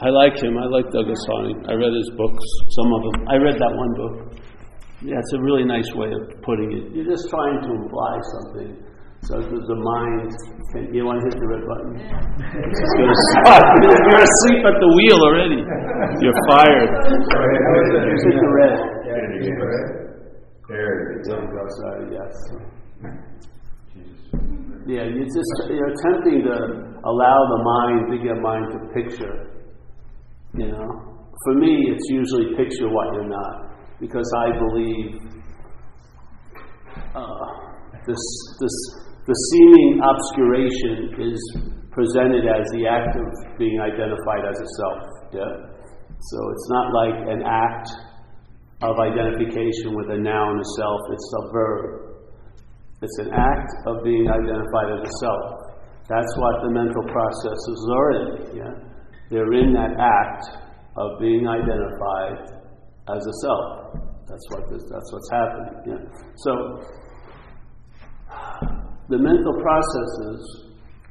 I like him. I like Douglas Harding. I read his books, some of them. I read that one book. Yeah, it's a really nice way of putting it. You're just trying to imply something. So the mind can, you want to hit the red button? It's going to stop. You're asleep at the wheel already. You're fired. Hit the red. There you go. Sorry, yes. Yeah, you're just you're attempting to allow the mind, to get mind to picture. You know, for me, it's usually picture what you're not, because I believe uh, this this the seeming obscuration is presented as the act of being identified as a self. Yeah, so it's not like an act of identification with a noun, a self. It's a verb. It's an act of being identified as a self. That's what the mental processes are in. Yeah? They're in that act of being identified as a self. That's what this, that's what's happening. Yeah? So the mental processes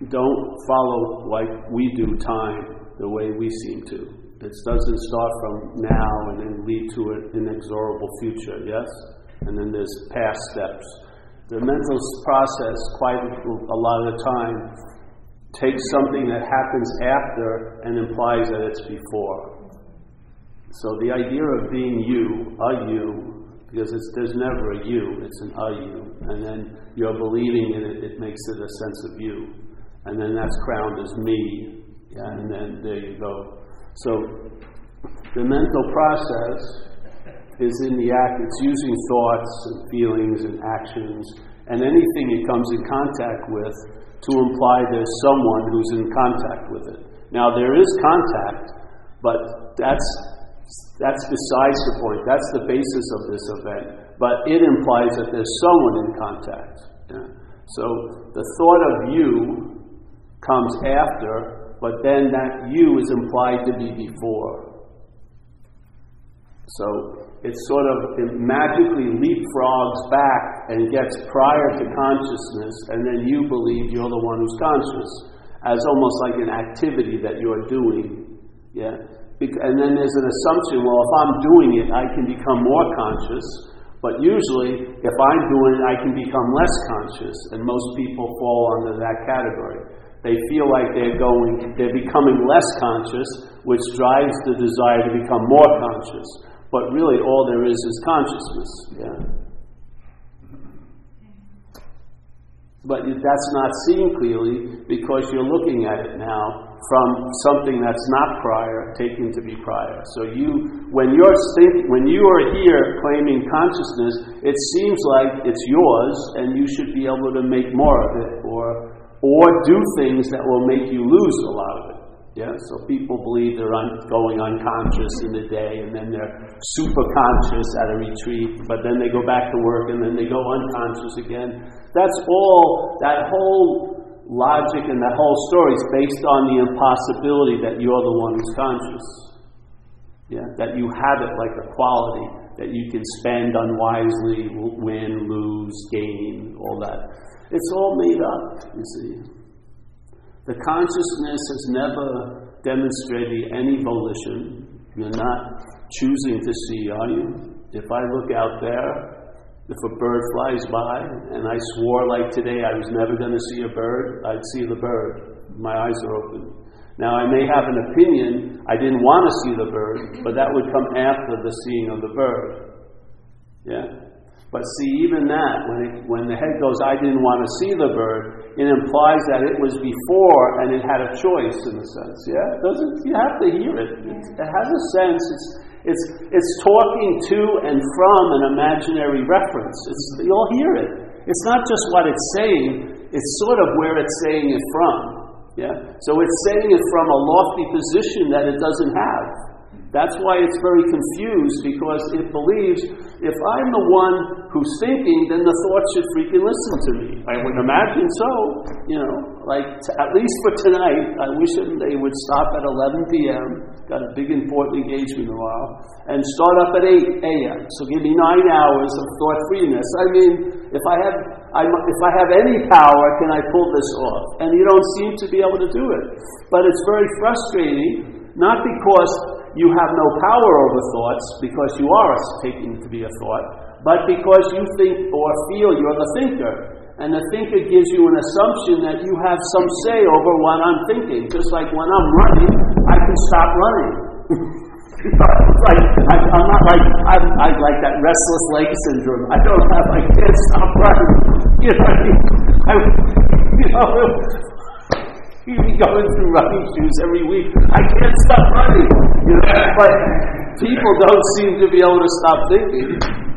don't follow like we do time the way we seem to. It doesn't start from now and then lead to an inexorable future, yes? And then there's past steps. The mental process, quite a lot of the time, takes something that happens after and implies that it's before. So the idea of being you, a you, because there's never a you, it's an a you, and then you're believing in it, it makes it a sense of you. And then that's crowned as me, yeah, and then there you go. So the mental process is in the act, it's using thoughts and feelings and actions and anything it comes in contact with to imply there's someone who's in contact with it. Now, there is contact, but that's, that's besides the point. That's the basis of this event. But it implies that there's someone in contact. Yeah? So the thought of you comes after, but then that you is implied to be before. So it sort of it magically leapfrogs back and gets prior to consciousness, and then you believe you're the one who's conscious, as almost like an activity that you're doing. Yeah? And then there's an assumption well, if I'm doing it, I can become more conscious. But usually, if I'm doing it, I can become less conscious, and most people fall under that category. They feel like they're going, they're becoming less conscious, which drives the desire to become more conscious. But really, all there is is consciousness. Yeah. But that's not seen clearly because you're looking at it now from something that's not prior taken to be prior. So you, when you're think, when you are here claiming consciousness, it seems like it's yours, and you should be able to make more of it, or or do things that will make you lose a lot of it. Yeah, so people believe they're un- going unconscious in the day, and then they're super conscious at a retreat, but then they go back to work, and then they go unconscious again. That's all, that whole logic and that whole story is based on the impossibility that you're the one who's conscious. Yeah, that you have it like a quality that you can spend unwisely, win, lose, gain, all that. It's all made up, you see. The consciousness has never demonstrated any volition. You're not choosing to see, are you? If I look out there, if a bird flies by and I swore like today I was never going to see a bird, I'd see the bird. My eyes are open. Now, I may have an opinion, I didn't want to see the bird, but that would come after the seeing of the bird. Yeah? But see, even that, when, it, when the head goes, I didn't want to see the bird, it implies that it was before and it had a choice in a sense. Yeah? Doesn't, you have to hear it. It, it has a sense. It's, it's, it's talking to and from an imaginary reference. It's, you'll hear it. It's not just what it's saying, it's sort of where it's saying it from. Yeah? So it's saying it from a lofty position that it doesn't have. That's why it's very confused because it believes if I'm the one who's thinking, then the thought should freaking listen to me. I would imagine so. You know, like t- at least for tonight, I wish they would stop at 11 p.m. Got a big important engagement tomorrow, and start up at 8 a.m. So give me nine hours of thought freeness. I mean, if I had I, if I have any power, can I pull this off? And you don't seem to be able to do it. But it's very frustrating, not because you have no power over thoughts, because you are taking it to be a thought, but because you think or feel you're the thinker. And the thinker gives you an assumption that you have some say over what I'm thinking. Just like when I'm running, I can stop running. like, I, am not like I'm, I like that restless leg syndrome. I don't have. I can't stop running. You know, I, you know, you be going through running shoes every week. I can't stop running. You know, but people don't seem to be able to stop thinking.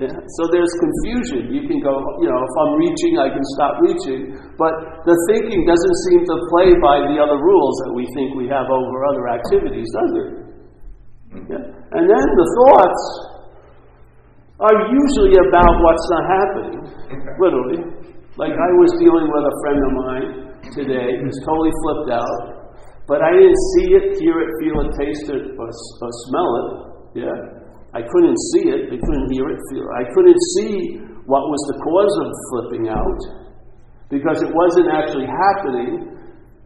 Yeah? So there's confusion. You can go, you know, if I'm reaching, I can stop reaching. But the thinking doesn't seem to play by the other rules that we think we have over other activities, does it? Mm-hmm. Yeah? And then the thoughts are usually about what's not happening, literally. Like I was dealing with a friend of mine today who's totally flipped out, but I didn't see it, hear it, feel it, taste it, or, or smell it. Yeah? I couldn't see it, I couldn't hear it, feel. I couldn't see what was the cause of flipping out because it wasn't actually happening.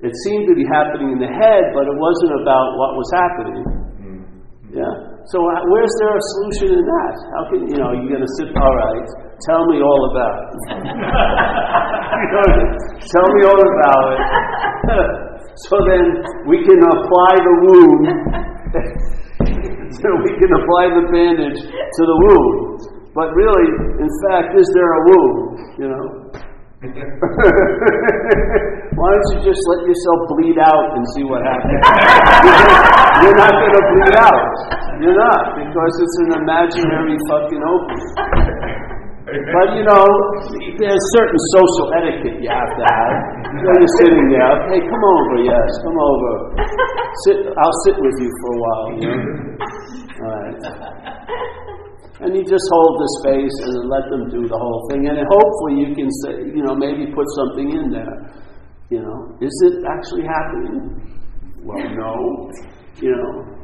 It seemed to be happening in the head, but it wasn't about what was happening. Mm-hmm. Yeah? So, uh, where's there a solution in that? How can, you know, you're going to sit, all right, tell me all about it. you know, tell me all about it. so then we can apply the wound so we can apply the bandage to the wound. But really, in fact, is there a wound? You know? Why don't you just let yourself bleed out and see what happens? You're not going to bleed out. You're not, because it's an imaginary fucking opening. But you know, there's certain social etiquette you have to have. When you're sitting there, hey, come over, yes, come over. Sit, I'll sit with you for a while. You know? All right. And you just hold the space and let them do the whole thing, and hopefully you can say, you know, maybe put something in there. You know, is it actually happening? Well, no. You know.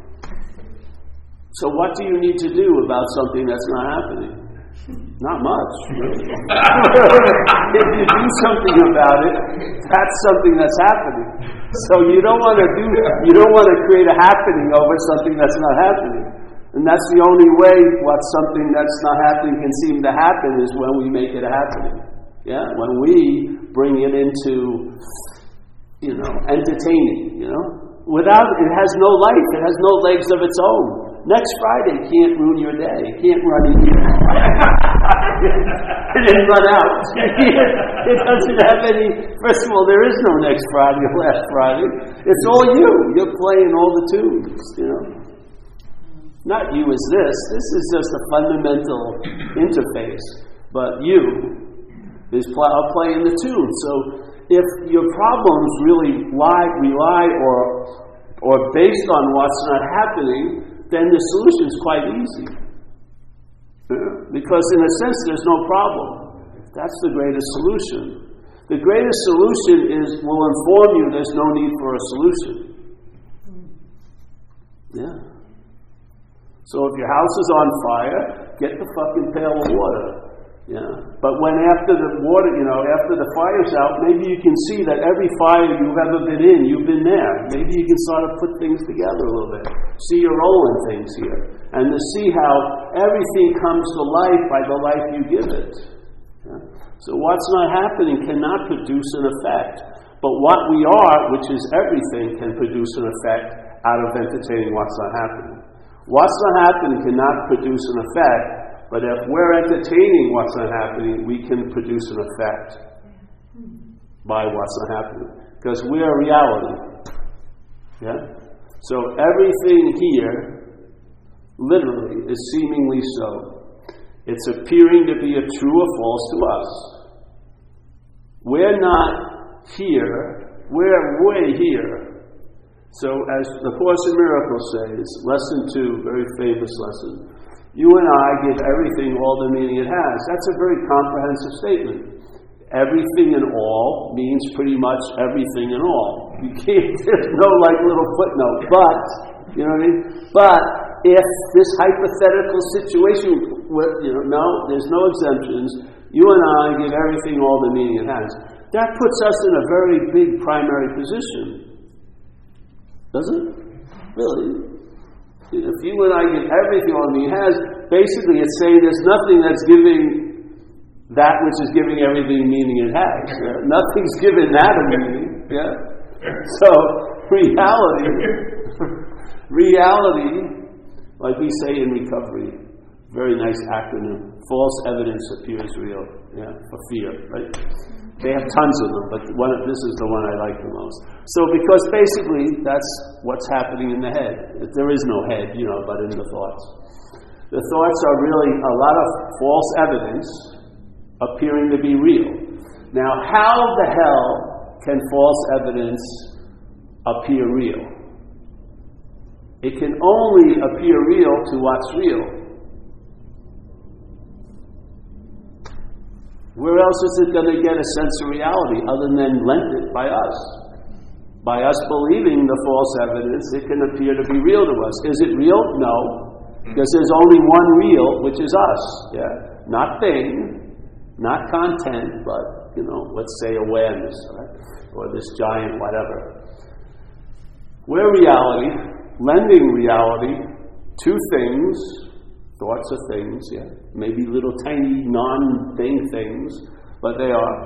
So what do you need to do about something that's not happening? Not much. if you do something about it, that's something that's happening. So you don't want to do you don't want to create a happening over something that's not happening. And that's the only way what something that's not happening can seem to happen is when we make it happening. Yeah? When we bring it into you know, entertaining, you know? Without it has no life, it has no legs of its own. Next Friday can't ruin your day. It can't run in you. and then run out. it doesn't have any. First of all, there is no next Friday or last Friday. It's all you. You're playing all the tunes, you know. Not you as this. This is just a fundamental interface. But you is play, playing the tune. So if your problems really lie, rely or or based on what's not happening, then the solution is quite easy. Because, in a sense, there's no problem. That's the greatest solution. The greatest solution is will inform you there's no need for a solution. Yeah. So if your house is on fire, get the fucking pail of water. Yeah. But when after the water, you know, after the fire's out, maybe you can see that every fire you've ever been in, you've been there. Maybe you can sort of put things together a little bit. See your role in things here. And to see how everything comes to life by the life you give it. Yeah? So what's not happening cannot produce an effect. But what we are, which is everything, can produce an effect out of entertaining what's not happening. What's not happening cannot produce an effect but if we're entertaining what's not happening, we can produce an effect by what's not happening. Because we are reality. Yeah? So everything here, literally, is seemingly so. It's appearing to be a true or false to us. We're not here, we're way here. So, as the Course in Miracles says, lesson two, very famous lesson, you and I give everything all the meaning it has. That's a very comprehensive statement. Everything and all means pretty much everything and all. You can't, there's no like little footnote, but, you know what I mean? But if this hypothetical situation, you know, no, there's no exemptions, You and I give everything all the meaning it has. That puts us in a very big primary position. Does it? Really? If you and I give everything all it has, basically it's saying there's nothing that's giving that which is giving everything meaning it has. Yeah? Nothing's given that a meaning. Yeah? So, reality, reality, like we say in recovery, very nice acronym. False evidence appears real. Yeah, for fear, right? They have tons of them, but one of, this is the one I like the most. So, because basically that's what's happening in the head. There is no head, you know, but in the thoughts. The thoughts are really a lot of false evidence appearing to be real. Now, how the hell can false evidence appear real? It can only appear real to what's real. Where else is it going to get a sense of reality other than lent it by us? By us believing the false evidence, it can appear to be real to us. Is it real? No. Because there's only one real, which is us. Yeah? Not thing, not content, but, you know, let's say awareness, right? or this giant whatever. We're reality, lending reality to things, thoughts of things, yeah, maybe little tiny non thing things, but they are.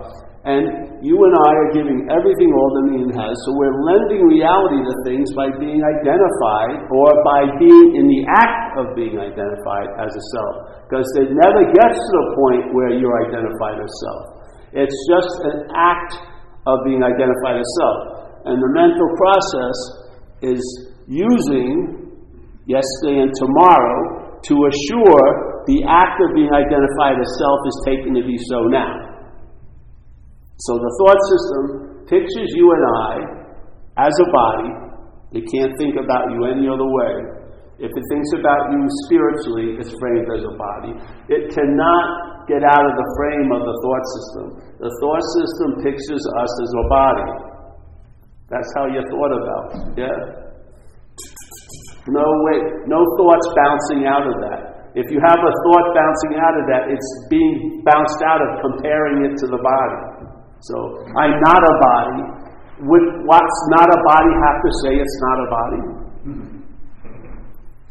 And you and I are giving everything all the meaning has, so we're lending reality to things by being identified or by being in the act of being identified as a self. Because it never gets to the point where you're identified as self. It's just an act of being identified as self. And the mental process is using yesterday and tomorrow to assure the act of being identified as self is taken to be so now. So the thought system pictures you and I as a body. It can't think about you any other way. If it thinks about you spiritually, it's framed as a body. It cannot get out of the frame of the thought system. The thought system pictures us as a body. That's how you're thought about. Yeah? No way, no thoughts bouncing out of that. If you have a thought bouncing out of that, it's being bounced out of comparing it to the body. So I'm not a body. Would what's not a body have to say it's not a body? Hmm.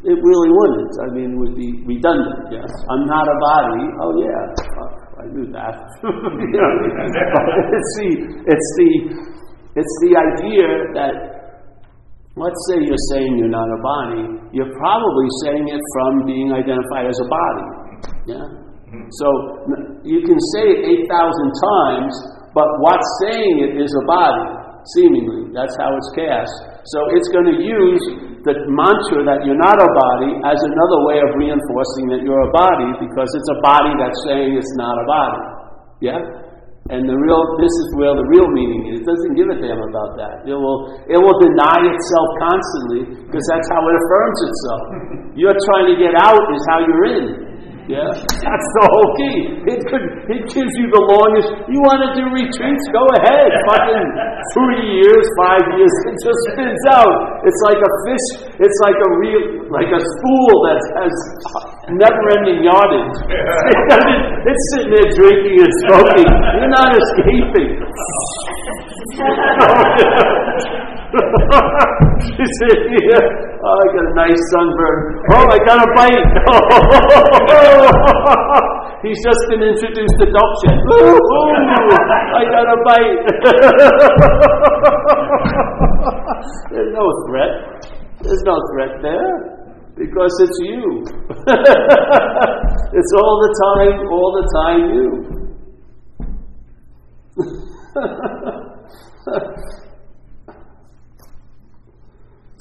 It really wouldn't. I mean, it would be redundant. Yes, I'm not a body. Oh yeah, I knew that. you know, it's the it's the it's the idea that let's say you're saying you're not a body. You're probably saying it from being identified as a body. Yeah. Mm-hmm. So you can say it 8,000 times, but what's saying it is a body, seemingly. That's how it's cast. So it's going to use the mantra that you're not a body as another way of reinforcing that you're a body because it's a body that's saying it's not a body. Yeah? And the real, this is where the real meaning is. It doesn't give a damn about that. It will, it will deny itself constantly because that's how it affirms itself. You're trying to get out is how you're in. Yeah, that's the whole key. It could, it gives you the longest. You want to do retreats? Go ahead. Fucking three years, five years. It just spins out. It's like a fish. It's like a real, like a spool that has never-ending yardage. it's sitting there drinking and smoking. You're not escaping. she said, yeah, oh, I got a nice sunburn. Oh, I got a bite. He's just been introduced to Dolce. I got a bite. There's no threat. There's no threat there because it's you. it's all the time, all the time you.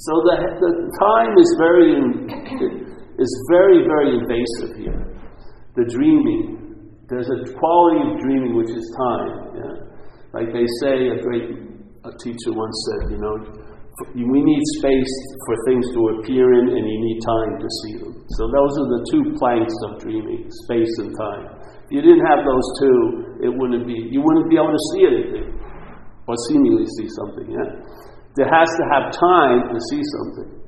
So the, the time is very, is very, very invasive here. The dreaming. There's a quality of dreaming which is time. Yeah? Like they say, a great a teacher once said, you know, we need space for things to appear in, and you need time to see them. So those are the two planks of dreaming: space and time. If you didn't have those two, it wouldn't be. You wouldn't be able to see anything, or seemingly see something. Yeah. There has to have time to see something.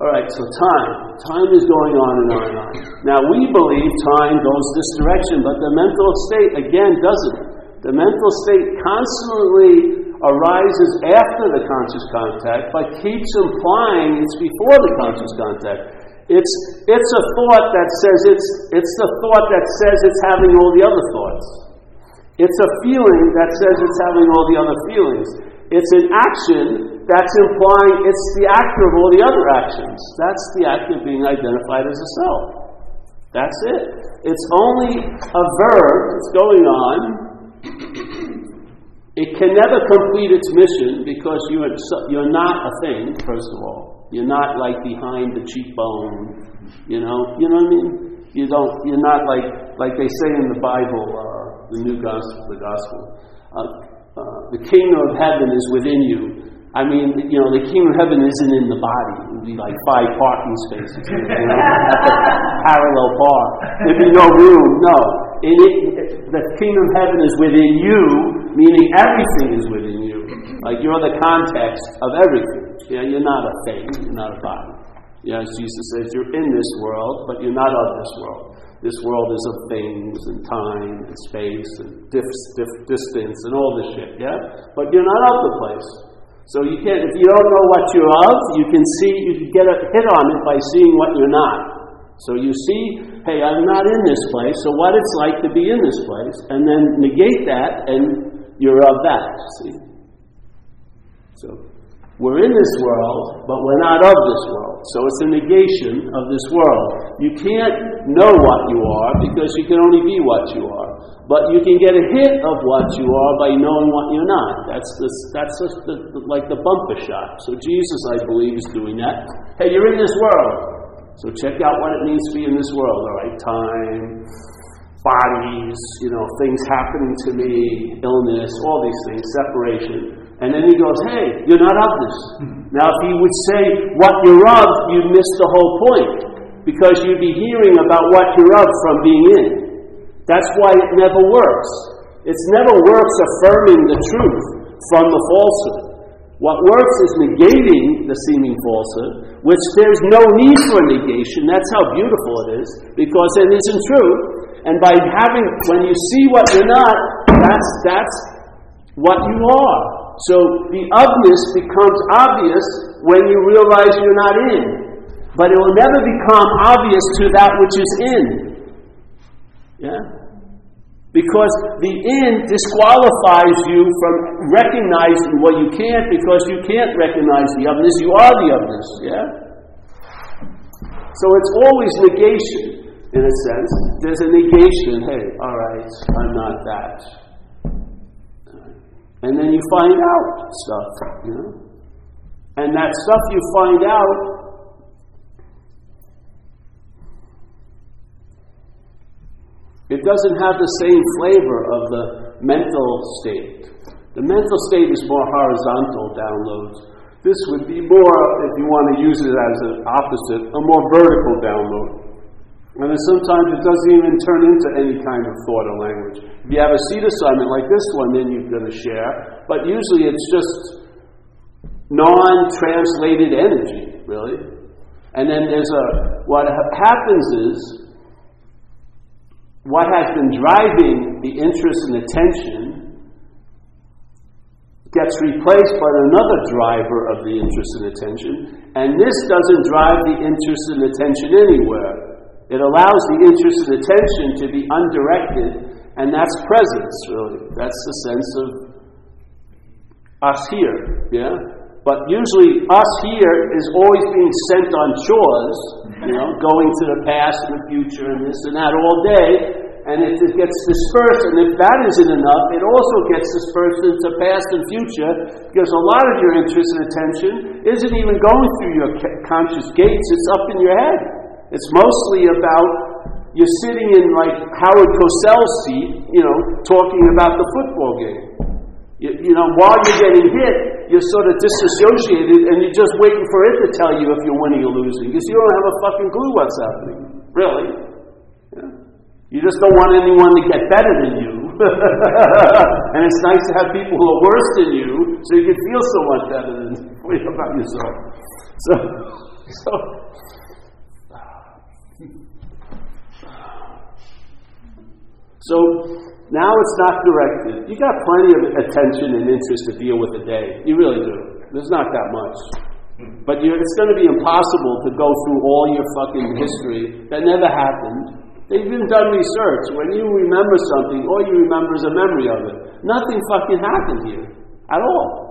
All right, so time. Time is going on and on and on. Now, we believe time goes this direction, but the mental state, again, doesn't. The mental state constantly arises after the conscious contact, but keeps implying it's before the conscious contact. It's, it's a thought that says it's, it's the thought that says it's having all the other thoughts. It's a feeling that says it's having all the other feelings. It's an action that's implying it's the actor of all the other actions. That's the act of being identified as a self. That's it. It's only a verb that's going on. It can never complete its mission because you are, you're not a thing, first of all. You're not like behind the cheekbone, you know. You know what I mean? You don't. You're not like like they say in the Bible, uh, the New Gospel, the Gospel. Uh, uh, the kingdom of heaven is within you. I mean, you know, the kingdom of heaven isn't in the body. It would be like five parking spaces, you know, parallel park. There'd be no room. No, in it, the kingdom of heaven is within you, meaning everything is within you. Like you're the context of everything. Yeah, you're not a thing. You're not a body. Yes, Jesus says you're in this world, but you're not of this world. This world is of things and time and space and dif- dif- distance and all this shit. Yeah, but you're not of the place. So you can't, if you don't know what you're of, you can see, you can get a hit on it by seeing what you're not. So you see, hey, I'm not in this place, so what it's like to be in this place, and then negate that, and you're of that, see? So we're in this world, but we're not of this world. So it's a negation of this world. You can't know what you are because you can only be what you are. But you can get a hit of what you are by knowing what you're not. That's, the, that's the, the, like the bumper shot. So Jesus, I believe, is doing that. Hey, you're in this world. So check out what it means to be in this world, all right? Time, bodies, you know, things happening to me, illness, all these things, separation. And then he goes, hey, you're not of this. Now, if he would say what you're of, you'd miss the whole point. Because you'd be hearing about what you're of from being in. That's why it never works. It's never works affirming the truth from the falsehood. What works is negating the seeming falsehood, which there's no need for negation. That's how beautiful it is, because it isn't true. And by having, when you see what you're not, that's, that's what you are. So the obvious becomes obvious when you realize you're not in. But it will never become obvious to that which is in. Yeah? Because the in disqualifies you from recognizing what you can't because you can't recognize the otherness. You are the otherness. Yeah? So it's always negation, in a sense. There's a negation. Hey, all right, I'm not that. And then you find out stuff, you know? And that stuff you find out it doesn't have the same flavor of the mental state. The mental state is more horizontal downloads. This would be more, if you want to use it as an opposite, a more vertical download. And then sometimes it doesn't even turn into any kind of thought or language. If you have a seed assignment like this one, then you're going to share. But usually it's just non translated energy, really. And then there's a, what happens is, what has been driving the interest and attention gets replaced by another driver of the interest and attention, and this doesn't drive the interest and attention anywhere. It allows the interest and attention to be undirected, and that's presence, really. That's the sense of us here, yeah? But usually, us here is always being sent on chores, you know, going to the past and the future and this and that all day, and it gets dispersed. And if that isn't enough, it also gets dispersed into past and future because a lot of your interest and attention isn't even going through your conscious gates, it's up in your head. It's mostly about you're sitting in like Howard Cosell's seat, you know, talking about the football game. You, you, know, while you're getting hit, you're sort of disassociated and you're just waiting for it to tell you if you're winning or losing because you don't have a fucking clue what's happening. Really. You just don't want anyone to get better than you. and it's nice to have people who are worse than you so you can feel so much better than about yourself. So. so, so now it's not directed. You got plenty of attention and interest to deal with a day. You really do. There's not that much. But it's going to be impossible to go through all your fucking history that never happened. They've even done research. When you remember something, all you remember is a memory of it. Nothing fucking happened here at all.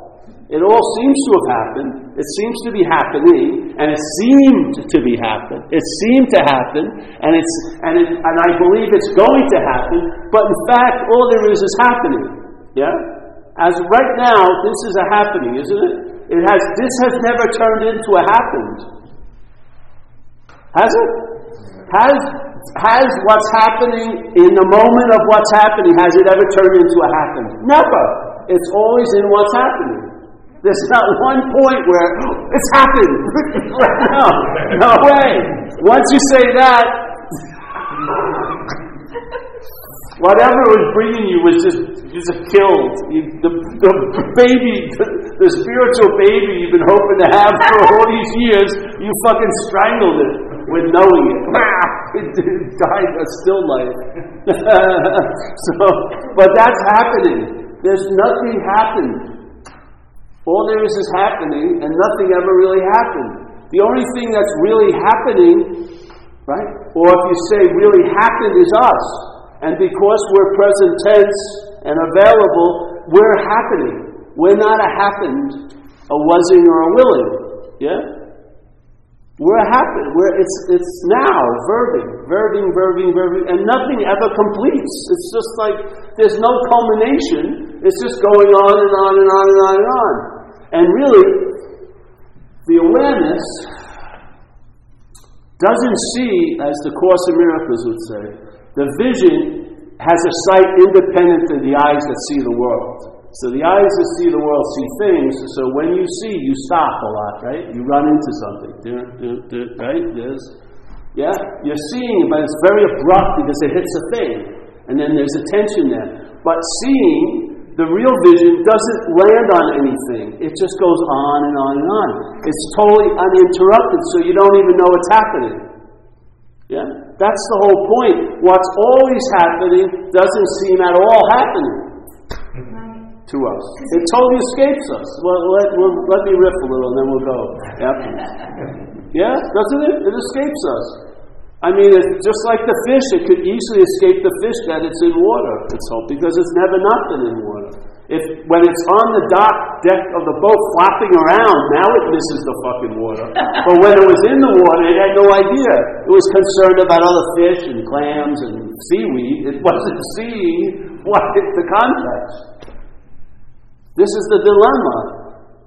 It all seems to have happened. It seems to be happening, and it seemed to be happen. It seemed to happen, and it's and it, and I believe it's going to happen. But in fact, all there is is happening. Yeah. As right now, this is a happening, isn't it? It has. This has never turned into a happened. Has it? Has has what's happening in the moment of what's happening? Has it ever turned into a happened? Never. It's always in what's happening. There's not one point where oh, it's happened no, no way. Once you say that, whatever was bringing you was just just killed. You, the, the baby, the, the spiritual baby you've been hoping to have for all these years, you fucking strangled it with knowing it. it died a still life. so, but that's happening. There's nothing happened. All there is is happening, and nothing ever really happened. The only thing that's really happening, right, or if you say really happened, is us. And because we're present tense and available, we're happening. We're not a happened, a wasing, or a willing. Yeah? We're happen. We're, it's, it's now, verbing, verbing, verbing, verbing, and nothing ever completes. It's just like there's no culmination. It's just going on and on and on and on and on. And really, the awareness doesn't see, as the Course in Miracles would say, the vision has a sight independent of the eyes that see the world. So the eyes that see the world see things. So when you see, you stop a lot, right? You run into something, right? There's, yeah, you're seeing, but it's very abrupt because it hits a thing, and then there's a tension there. But seeing the real vision doesn't land on anything. It just goes on and on and on. It's totally uninterrupted, so you don't even know what's happening. Yeah? That's the whole point. What's always happening doesn't seem at all happening to us. It totally escapes us. Well, let, well, let me riff a little and then we'll go. Yep. Yeah? Doesn't it? It escapes us. I mean, it's just like the fish, it could easily escape the fish that it's in water, it's hope, because it's never not been in water. If when it's on the dock deck of the boat flapping around, now it misses the fucking water. but when it was in the water, it had no idea. It was concerned about other fish and clams and seaweed. It wasn't seeing what the context. This is the dilemma.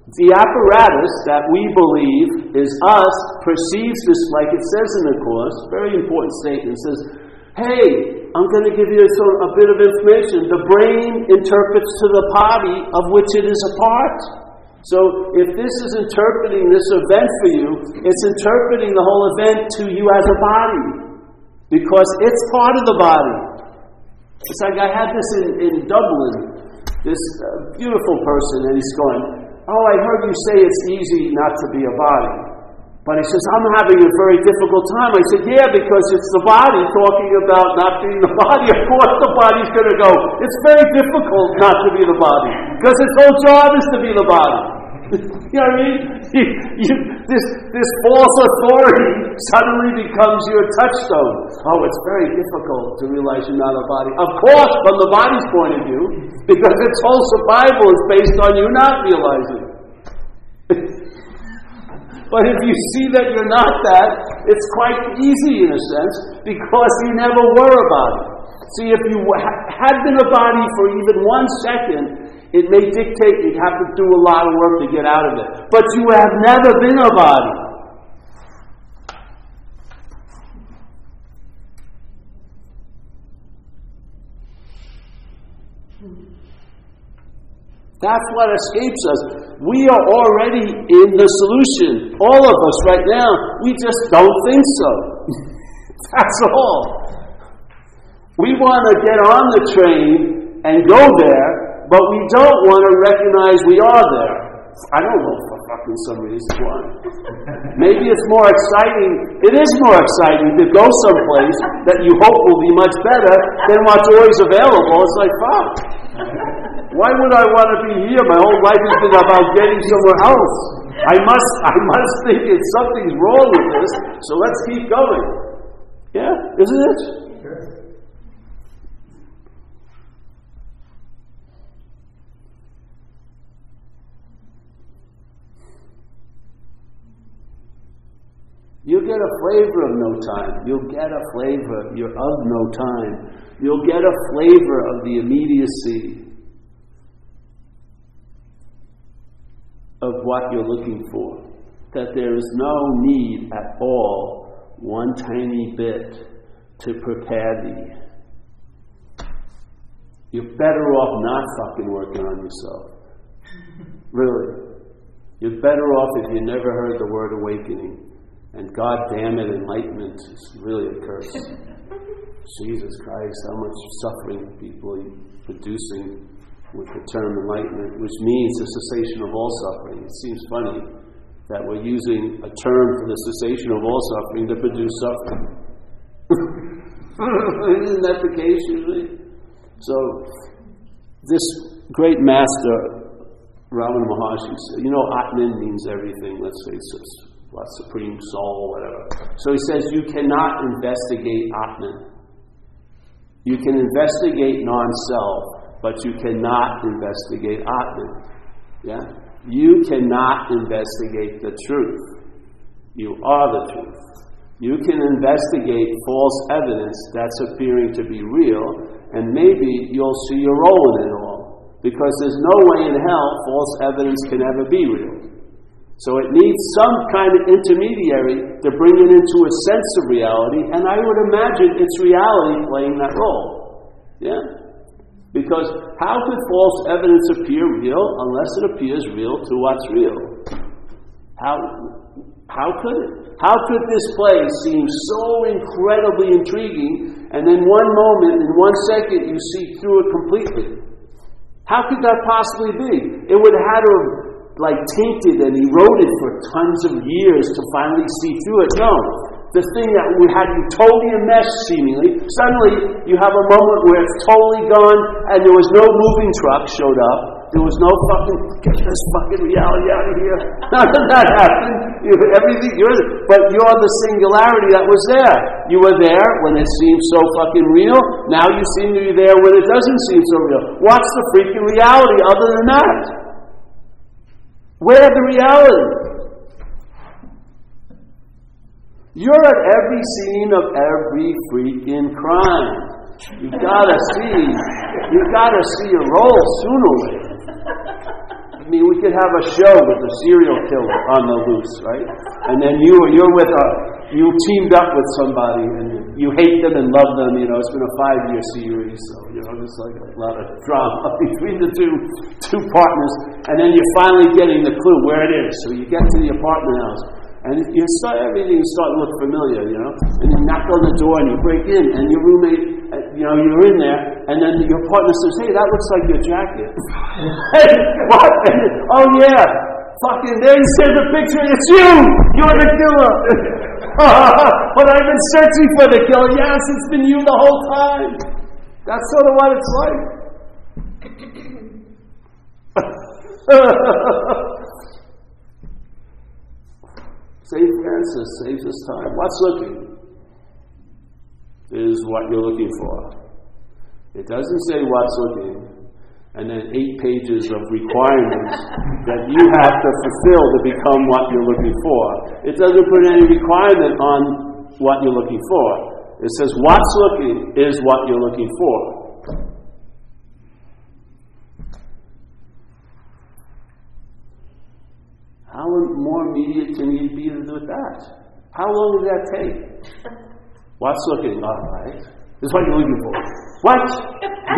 The apparatus that we believe is us perceives this like it says in the Course, very important statement. Says, hey, I'm going to give you a, a bit of information. The brain interprets to the body of which it is a part. So if this is interpreting this event for you, it's interpreting the whole event to you as a body. Because it's part of the body. It's like I had this in, in Dublin, this uh, beautiful person, and he's going, Oh, I heard you say it's easy not to be a body. But he says, I'm having a very difficult time. I said, Yeah, because it's the body talking about not being the body. Of course, the body's going to go, It's very difficult not to be the body. Because its whole job is to be the body. you know what I mean? You, you, this, this false authority suddenly becomes your touchstone. Oh, it's very difficult to realize you're not a body. Of course, from the body's point of view, because its whole survival is based on you not realizing. but if you see that you're not that, it's quite easy in a sense, because you never were a body. See, if you had been a body for even one second, it may dictate you have to do a lot of work to get out of it. But you have never been a body. That's what escapes us. We are already in the solution. All of us right now. We just don't think so. That's all. We want to get on the train and go there, but we don't want to recognize we are there. I don't know for fucking some reason. Why? Maybe it's more exciting. It is more exciting to go someplace that you hope will be much better than what's always available. It's like, fuck. Why would I want to be here? My whole life has been about getting somewhere else. I must, I must think it's something's wrong with this, so let's keep going. Yeah, isn't it? You'll get a flavor of no time. You'll get a flavor. You're of no time. You'll get a flavor of the immediacy of what you're looking for. That there is no need at all, one tiny bit, to prepare thee. You're better off not fucking working on yourself. Really. You're better off if you never heard the word awakening. And God damn it, enlightenment is really a curse. Jesus Christ, how much suffering people are producing with the term enlightenment, which means the cessation of all suffering. It seems funny that we're using a term for the cessation of all suffering to produce suffering. Isn't that the case usually? So, this great master, Ramana Maharshi, said, you know, Atman means everything, let's say, what, supreme soul, whatever. So he says you cannot investigate Atman. You can investigate non self, but you cannot investigate Atman. Yeah? You cannot investigate the truth. You are the truth. You can investigate false evidence that's appearing to be real, and maybe you'll see your role in it all. Because there's no way in hell false evidence can ever be real. So it needs some kind of intermediary to bring it into a sense of reality, and I would imagine it's reality playing that role. Yeah? Because how could false evidence appear real unless it appears real to what's real? How, how could it? How could this place seem so incredibly intriguing, and then one moment, in one second, you see through it completely? How could that possibly be? It would have had to like tainted and eroded for tons of years to finally see through it. No. The thing that we had you totally enmeshed seemingly, suddenly you have a moment where it's totally gone and there was no moving truck showed up. There was no fucking get this fucking reality out of here. None that happened. You, everything you're but you're the singularity that was there. You were there when it seemed so fucking real. Now you seem to be there when it doesn't seem so real. What's the freaking reality other than that? Where the reality? You're at every scene of every freaking crime. You gotta see, you gotta see a role sooner or later. I mean, we could have a show with a serial killer on the loose, right? And then you, you're with a, you teamed up with somebody and you hate them and love them. You know, it's been a five year series, so you know, there's like a lot of drama between the two two partners. And then you're finally getting the clue where it is. So you get to the apartment house. And you start everything start to look familiar, you know. And you knock on the door and you break in, and your roommate, uh, you know, you're in there, and then your partner says, "Hey, that looks like your jacket." hey, what? oh yeah, fucking. There you see the picture. It's you. You're the killer. but I've been searching for the killer. Yes, it's been you the whole time. That's sort of what it's like. St. Francis saves us time. What's looking is what you're looking for. It doesn't say what's looking and then eight pages of requirements that you have to fulfill to become what you're looking for. It doesn't put any requirement on what you're looking for. It says what's looking is what you're looking for. How more immediate can you be with that? How long does that take? What's looking? All right. Is what you're looking for. What?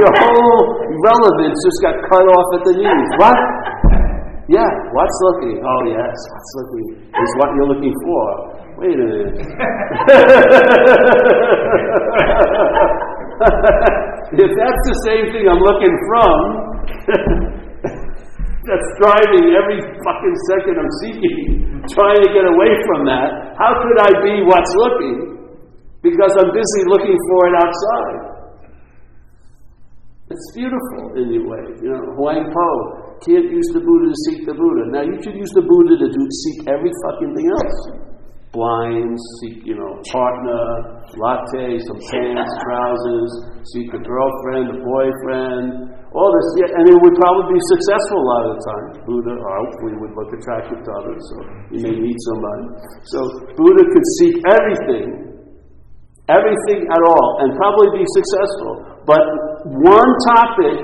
Your whole relevance just got cut off at the knees. What? Yeah, what's looking? Oh, yes, what's looking is what you're looking for. Wait a minute. if that's the same thing I'm looking from, that's driving every fucking second I'm seeking, trying to get away from that. How could I be what's looking? Because I'm busy looking for it outside. It's beautiful in a way. You know, Huang Po can't use the Buddha to seek the Buddha. Now you could use the Buddha to do, seek every fucking thing else blinds, seek, you know, partner, latte, some pants, trousers, seek a girlfriend, a boyfriend, all this, yeah, and it would probably be successful a lot of the time. Buddha, oh, or hopefully would look attractive to others, so you may meet somebody. So Buddha could seek everything, everything at all, and probably be successful. But one topic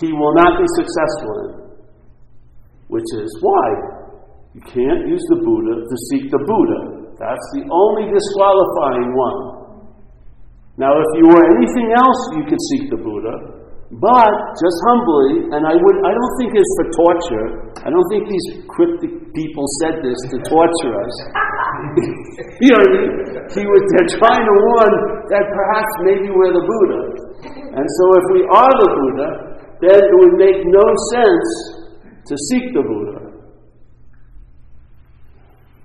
he will not be successful in, which is why? You can't use the Buddha to seek the Buddha. That's the only disqualifying one. Now, if you were anything else, you could seek the Buddha, but just humbly, and I would I don't think it's for torture. I don't think these cryptic people said this to torture us. You know? He was, they're trying to warn that perhaps maybe we're the Buddha. And so if we are the Buddha, then it would make no sense to seek the Buddha.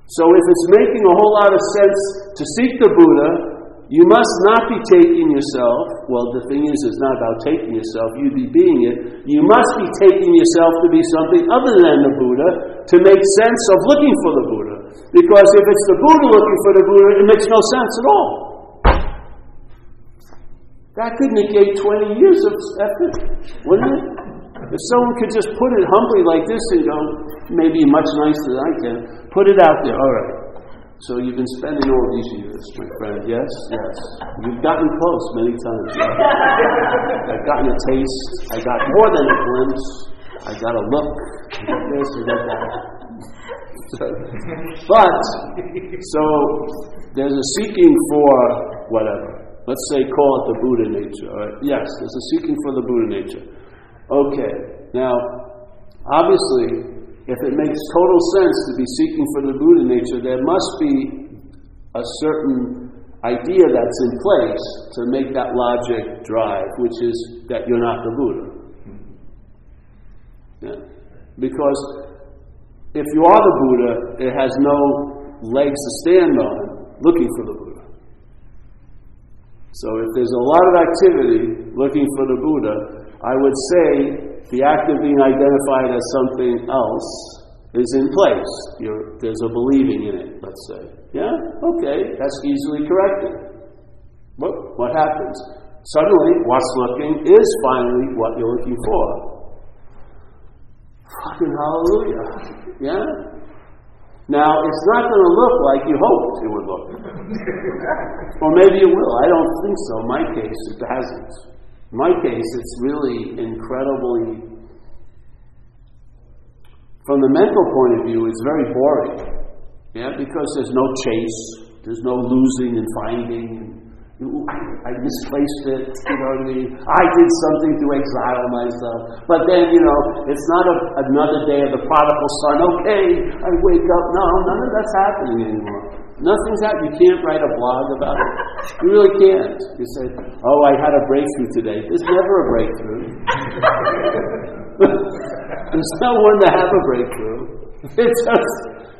So if it's making a whole lot of sense to seek the Buddha, you must not be taking yourself, well, the thing is, it's not about taking yourself, you'd be being it. You must be taking yourself to be something other than the Buddha to make sense of looking for the Buddha. Because if it's the Buddha looking for the Buddha, it makes no sense at all. That could negate 20 years of effort, wouldn't it? If someone could just put it humbly like this and go, maybe much nicer than I can, put it out there. All right. So you've been spending all these years, my friend. Yes, yes. You've gotten close many times. I've gotten a taste. I got more than a glimpse. I got a look. I got this. I got that. but so there's a seeking for whatever. Let's say call it the Buddha nature. Yes, there's a seeking for the Buddha nature. Okay. Now, obviously, if it makes total sense to be seeking for the Buddha nature, there must be a certain idea that's in place to make that logic drive, which is that you're not the Buddha. Yeah. Because if you are the Buddha, it has no legs to stand on looking for the Buddha. So if there's a lot of activity looking for the Buddha, I would say the act of being identified as something else is in place. You're, there's a believing in it, let's say. Yeah? Okay, that's easily corrected. What, what happens? Suddenly, what's looking is finally what you're looking for. Fucking hallelujah. Yeah? Now, it's not going to look like you hoped it would look. or maybe it will. I don't think so. In my case, it hasn't. In my case, it's really incredibly, from the mental point of view, it's very boring. Yeah, because there's no chase, there's no losing and finding. I, misplaced it, you know what I mean? I did something to exile myself. But then, you know, it's not a, another day of the prodigal son. Okay, I wake up. No, none of that's happening anymore. Nothing's happening. You can't write a blog about it. You really can't. You say, "Oh, I had a breakthrough today." There's never a breakthrough. There's no one to have a breakthrough. It's just,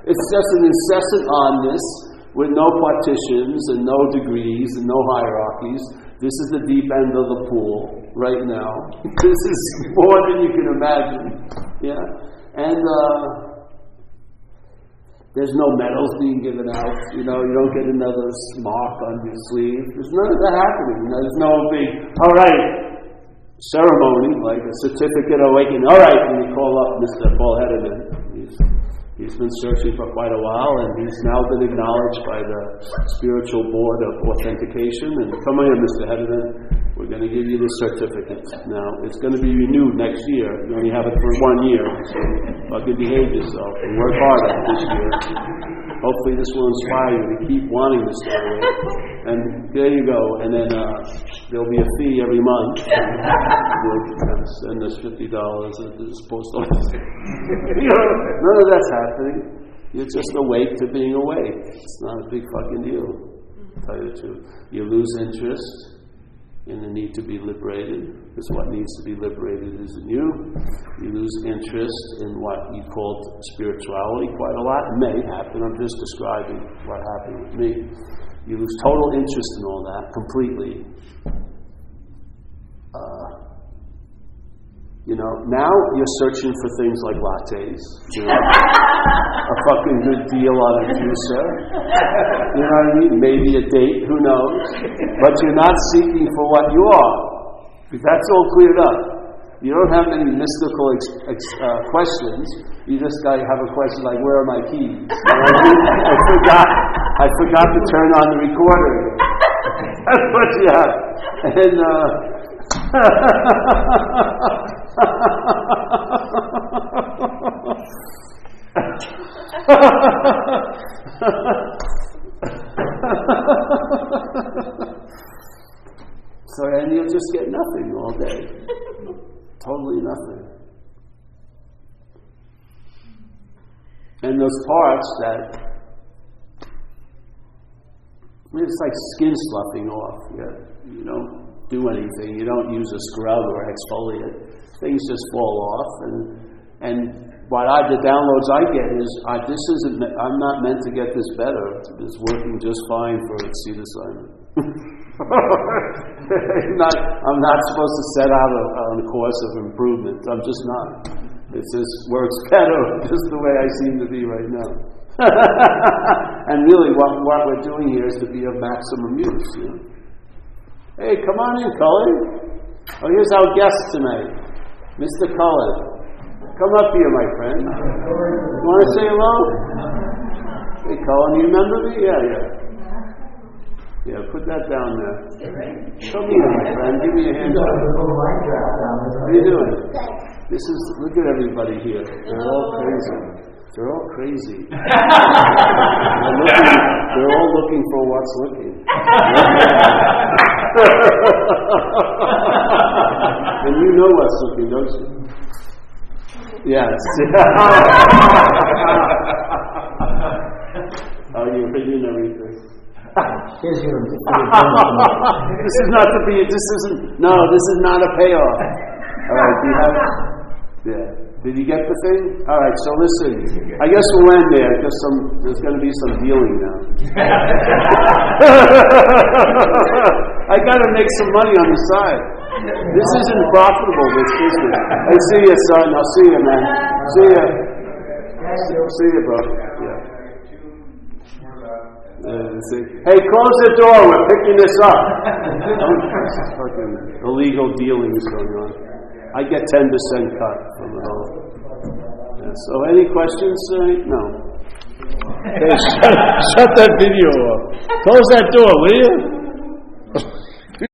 it's just an incessant onness with no partitions and no degrees and no hierarchies. This is the deep end of the pool right now. This is more than you can imagine. Yeah, and. Uh, there's no medals being given out. You know, you don't get another mark on your sleeve. There's none of that happening. There's no big, all right, ceremony, like a certificate of awakening. All right, and you call up Mr. Paul Hederman. He's, he's been searching for quite a while, and he's now been acknowledged by the Spiritual Board of Authentication. And come on in, Mr. Hederman. We're going to give you the certificate. Now, it's going to be renewed next year. You only have it for one year. So fucking behave yourself and work hard at this year. Hopefully, this will inspire you to keep wanting to stay away. And there you go. And then uh, there'll be a fee every month. And we'll send us $50 at this post office. you know, none of that's happening. You're just awake to being awake. It's not a big fucking deal, to tell you the truth. You lose interest in the need to be liberated, because what needs to be liberated is in you. You lose interest in what you called spirituality quite a lot. It may happen. I'm just describing what happened with me. You lose total interest in all that completely. You know, now you're searching for things like lattes, you know, a fucking good deal on a juicer. You know what I mean? Maybe a date, who knows? But you're not seeking for what you are. That's all cleared up. You don't have any mystical ex- ex- uh, questions. You just got to have a question like, "Where are my keys?" You know I. I forgot. I forgot to turn on the recorder. That's what you have. And uh, so, and you'll just get nothing all day. totally nothing. And those parts that, it's like skin sloughing off. Yeah, you don't do anything. You don't use a scrub or exfoliate. Things just fall off, and and what I the downloads I get is I, this isn't. I'm not meant to get this better. It's working just fine for its seed assignment. not, I'm not supposed to set out a, on a course of improvement. I'm just not. It just works better just the way I seem to be right now. and really, what, what we're doing here is to be of maximum use. You know? Hey, come on in, Cullen. Oh, here's our guest tonight, Mr. Cullen. Come up here, my friend. You want to say hello? Hey, Cullen, you remember me? Yeah, yeah. Yeah, put that down there. Come here, my friend. Give me a hand. How you doing? This is, look at everybody here. They're all crazy. They're all crazy. they're, looking, they're all looking for what's looking. and you know what's looking, don't you? Yes. oh, you everything. Here's your. this is not to be. This isn't. No, this is not a payoff. All right. Do you have? Yeah. Did you get the thing? All right. So listen. I guess we'll end there. Because some. There's going to be some dealing now. I got to make some money on the side. This isn't profitable. This business. I see you, son. I'll see you, man. See you. See you, bro. Yeah. Hey, close the door. We're picking this up. fucking illegal dealings going on. I get 10% cut from it all. So, oh, any questions tonight? No. Hey, shut, shut that video off. Close that door, will you?